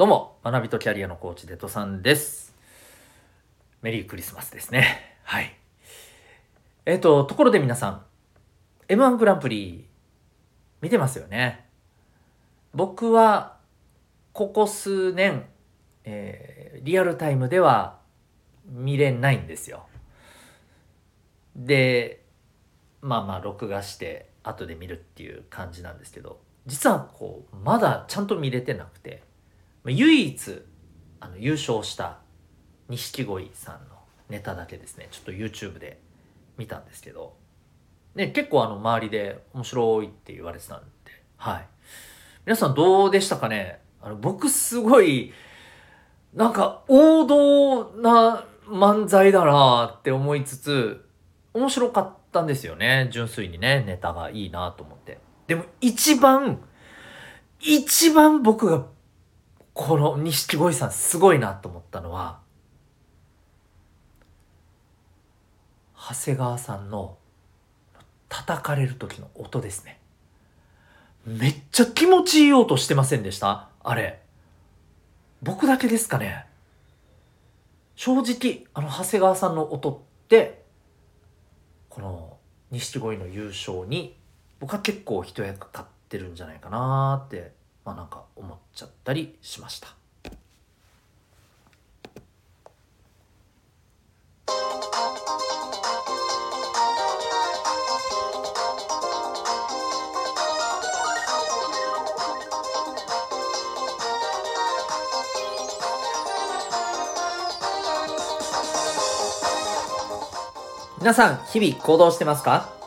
どうも、学びとキャリアのコーチデトさんです。メリークリスマスですね。はい。えっ、と、ところで皆さん、M1 グランプリ見てますよね。僕は、ここ数年、えーリアルタイムでは見れないんですよ。で、まあまあ、録画して、後で見るっていう感じなんですけど、実はこう、まだちゃんと見れてなくて、唯一あの優勝した錦鯉さんのネタだけですね。ちょっと YouTube で見たんですけど、ね、結構あの周りで面白いって言われてたんで。はい。皆さんどうでしたかね？あの僕すごいなんか王道な漫才だなって思いつつ面白かったんですよね。純粋にねネタがいいなと思って。でも一番一番僕がこの錦鯉さんすごいなと思ったのは長谷川さんの叩かれる時の音ですね。めっちゃ気持ちいい音してませんでした？あれ。僕だけですかね？正直あの長谷川さんの音ってこの錦鯉の優勝に僕は結構一役買ってるんじゃないかなってまあなんか思っちゃったりしました。皆さん日々行動してますか？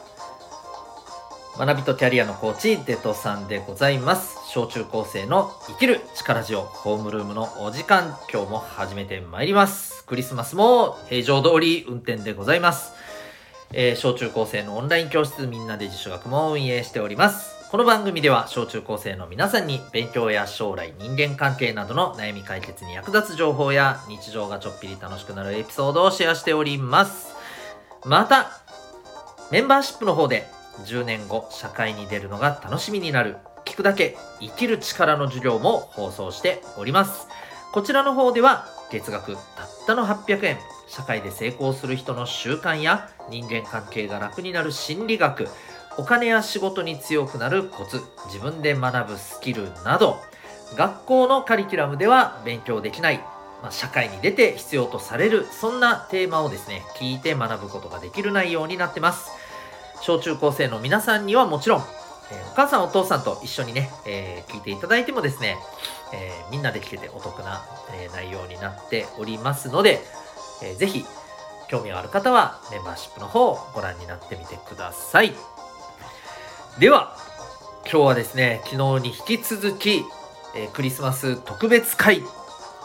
学びとキャリアのコーチデトさんでございます。小中高生の生きる力ジオホームルームのお時間今日も始めてまいります。クリスマスも平常通り運転でございます、えー小中高生のオンライン教室みんなで自主学も運営しております。この番組では小中高生の皆さんに勉強や将来人間関係などの悩み解決に役立つ情報や日常がちょっぴり楽しくなるエピソードをシェアしております。またメンバーシップの方で10年後社会に出るのが楽しみになる。聞くだけ生きる力の授業も放送しております。こちらの方では月額たったの800円社会で成功する人の習慣や人間関係が楽になる心理学。お金や仕事に強くなるコツ自分で学ぶスキルなど学校のカリキュラムでは勉強できない。まあ、社会に出て必要とされるそんなテーマをですね聞い。て学ぶことができる内容になってます。小中高生の皆さんにはもちろん、えーお母さんお父さんと一緒にね、えー聞いていただいてもですね、えーみんなで聞けてお得な、えー内容になっておりますので、えーぜひ興味がある方はメンバーシップの方をご覧になってみてください。では今日はですね昨日に引き続き、えークリスマス特別会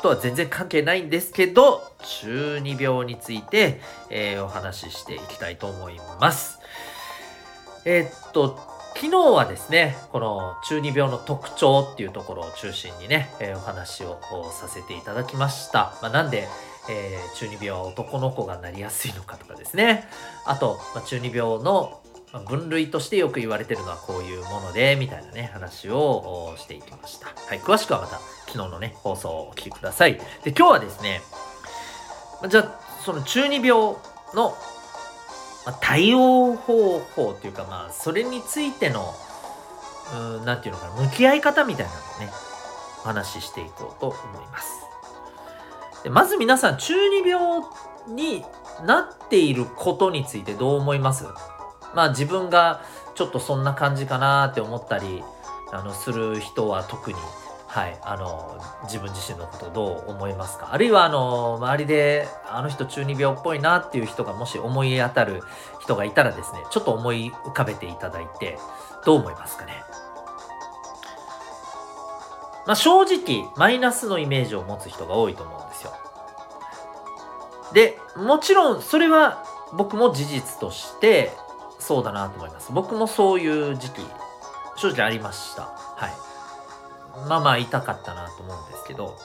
とは全然関係ないんですけど中二病について、えーお話ししていきたいと思います。えーっと昨日はですねこの中二病の特徴っていうところを中心にね、えーお話をさせていただきました、まあ、なんで、えー中二病は男の子がなりやすいのかとかですね。あと、まあ中二病の分類としてよく言われてるのはこういうものでみたいなね話をしていきました。はい詳しくはまた昨日のね放送をお聞きください。で今日はですねじゃあその中二病のまあ対応方法っていうかまあそれについてのうんなんていうのかな向き合い方みたいなのをねお話ししていこうと思います。でまず皆さん中二病になっていることについてどう思います？まあ自分がちょっとそんな感じかなって思ったりあのする人は特に。はいあの自分自身のことどう思いますか？あるいはあの周りであの人中二病っぽいなっていう人がもし思い当たる人がいたらですねちょっと思い浮かべていただいてどう思いますかね？まあ正直マイナスのイメージを持つ人が多いと思うんですよ。でもちろんそれは僕も事実としてそうだなと思います。僕もそういう時期正直ありました。まあまあ痛かったなと思うんですけど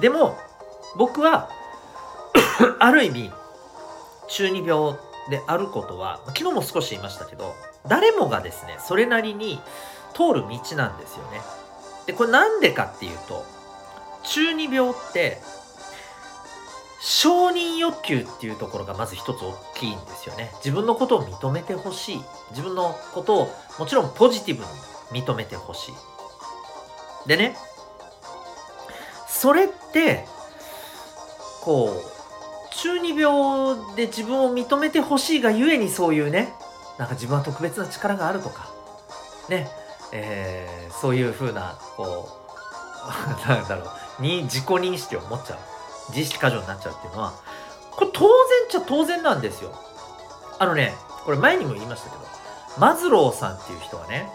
でも僕は ある意味中二病であることは昨日も少し言いましたけど誰もがですねそれなりに通る道なんですよね。でこれなんでかっていうと中二病って承認欲求っていうところがまず一つ大きいんですよね。自分のことを認めてほしい。自分のことをもちろんポジティブに認めてほしい。でねそれってこう中二病で自分を認めてほしいがゆえにそういうねなんか自分は特別な力があるとかねえー、そういうふうなこう なんだろうに自己認識を持っちゃう自意識過剰になっちゃうっていうのはこれ当然っちゃ当然なんですよ。あのねこれ前にも言いましたけどマズローさんっていう人はね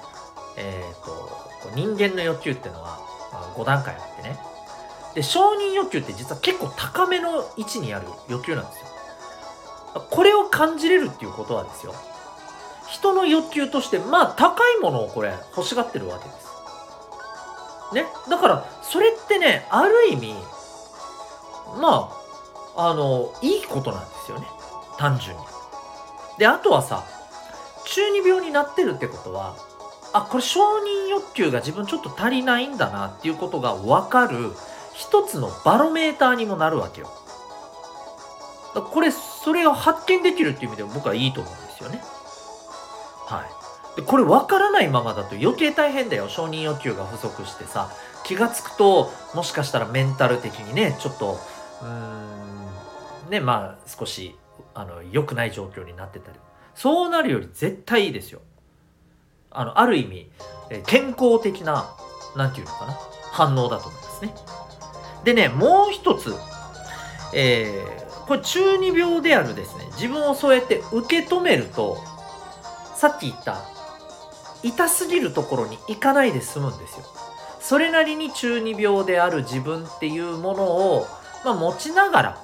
えっ、ー、とこう人間の欲求っていうのは、まあ、5段階あってねで承認欲求って実は結構高めの位置にある欲求なんですよこれを感じれるっていうことはですよ人の欲求としてまあ高いものをこれ欲しがってるわけです。ね。だからそれってねある意味まああのいいことなんですよね単純に。であとはさ中二病になってるってことはあこれ承認欲求が自分ちょっと足りないんだなっていうことが分かる一つのバロメーターにもなるわけよ。これそれを発見できるっていう意味では僕はいいと思うんですよね。はい、でこれ分からないままだと余計大変だよ承認欲求が不足してさ気が付くともしかしたらメンタル的にねちょっとうーんねまあ少しあの良くない状況になってたりそうなるより絶対いいですよあのある意味健康的な何て言うのかな反応だと思いますねでねもう一つえー、これ中二病であるですね自分をそうやって受け止めるとさっき言った痛すぎるところに行かないで済むんですよ。それなりに中二病である自分っていうものを、まあ、持ちながら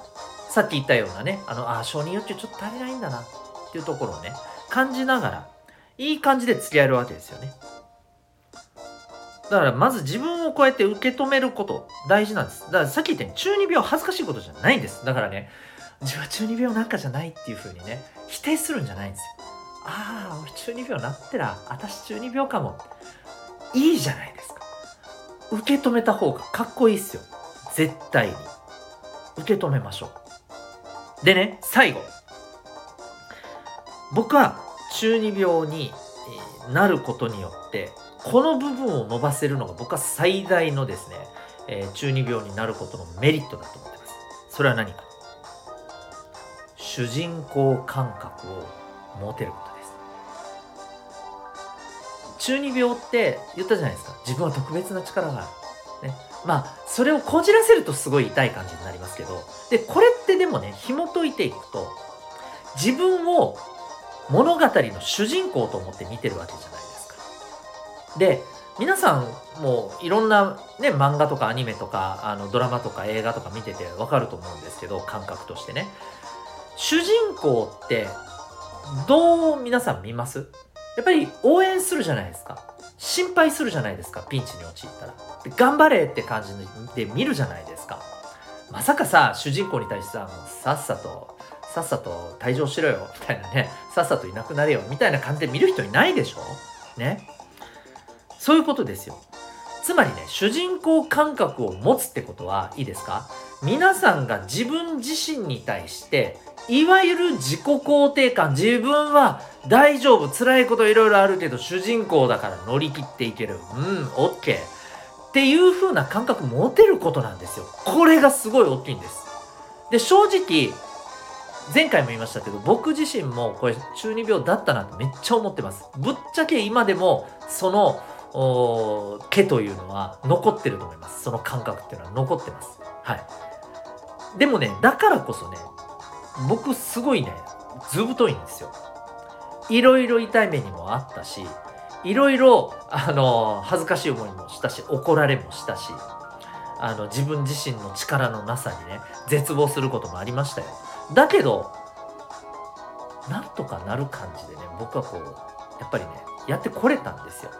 さっき言ったようなねあのあ承認欲求ちょっと足りないんだなっていうところをね感じながらいい感じで付き合えるわけですよね。だからまず自分をこうやって受け止めること大事なんです。だからさっき言ったように中二病恥ずかしいことじゃないんです。だからね自分は中二病なんかじゃないっていう風にね否定するんじゃないんですよ。ああ俺中二病なってら私中二病かもいいじゃないですか受け止めた方がかっこいいっすよ絶対に受け止めましょうでね最後僕は中二病になることによってこの部分を伸ばせるのが僕は最大のですね、えー、中二病になることのメリットだと思ってます。それは何か。主人公感覚を持てることです。中二病って言ったじゃないですか。自分は特別な力がある、ね、まあそれをこじらせるとすごい痛い感じになりますけど。でこれってでもね紐解いていくと自分を物語の主人公と思って見てるわけじゃないですか。で皆さんもいろんなね漫画とかアニメとかあのドラマとか映画とか見ててわかると思うんですけど感覚としてね主人公ってどう皆さん見ます？やっぱり応援するじゃないですか。心配するじゃないですか、ピンチに陥ったら。頑張れって感じで見るじゃないですか。まさかさ、主人公に対してさ、もうさっさと、さっさと退場しろよ、みたいなね、さっさといなくなれよ、みたいな感じで見る人いないでしょ？ね。そういうことですよ。つまりね、主人公感覚を持つってことはいいですか？皆さんが自分自身に対していわゆる自己肯定感自分は大丈夫辛いこといろいろあるけど主人公だから乗り切っていけるうん OK っていう風な感覚持てることなんですよ。これがすごい大きいんです。で正直前回も言いましたけど僕自身もこれ中二病だったなってめっちゃ思ってます。ぶっちゃけ今でもその毛というのは残ってると思います。その感覚っていうのは残ってます。はい。でもねだからこそね僕すごいね図太いんですよ。いろいろ痛い目にもあったしいろいろあの恥ずかしい思いもしたし怒られもしたしあの自分自身の力のなさにね絶望することもありましたよ。だけどなんとかなる感じでね僕はこうやっぱりねやってこれたんですよ。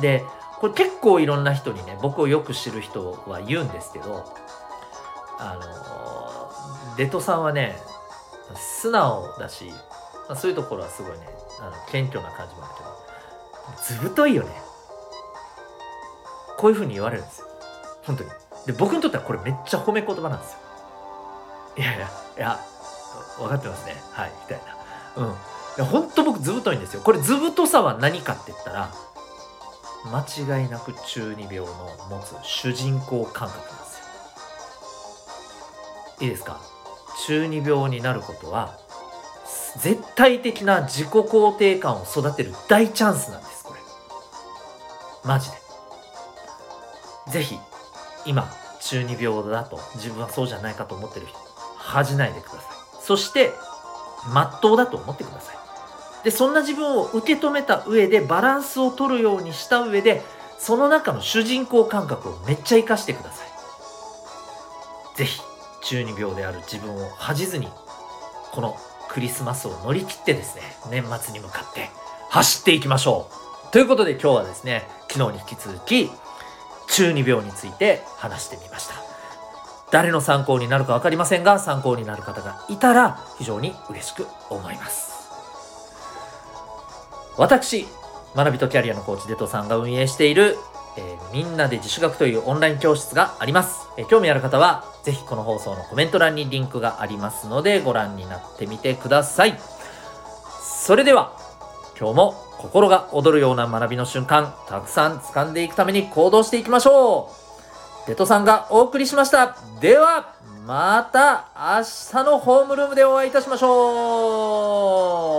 でこれ結構いろんな人にね僕をよく知る人は言うんですけどあのデトさんはね素直だし、まあ、そういうところはすごいねあの謙虚な感じもあるけどずぶといよね。こういうふうに言われるんですよ。本当に。で僕にとってはこれめっちゃ褒め言葉なんですよ。いやいやいや分かってますね。はいみたいな。うん。いやほんと僕図太いんですよ。これ図太さは何かって言ったら間違いなく中二病の持つ主人公感覚なんですよ。いいですか？中二病になることは絶対的な自己肯定感を育てる大チャンスなんですこれ。マジで。ぜひ今中二病だと自分はそうじゃないかと思ってる人恥じないでください。そして真っ当だと思ってください。でそんな自分を受け止めた上でバランスを取るようにした上でその中の主人公感覚をめっちゃ活かしてください。ぜひ中二病である自分を恥じずにこのクリスマスを乗り切ってですね年末に向かって走っていきましょう。ということで今日はですね昨日に引き続き中二病について話してみました。誰の参考になるか分かりませんが参考になる方がいたら非常に嬉しく思います。私学びとキャリアのコーチデトさんが運営している、えー、みんなで自主学というオンライン教室があります、えー、興味ある方はぜひこの放送のコメント欄にリンクがありますのでご覧になってみてください。それでは今日も心が躍るような学びの瞬間たくさん掴んでいくために行動していきましょう。デトさんがお送りしました。ではまた明日のホームルームでお会いいたしましょう。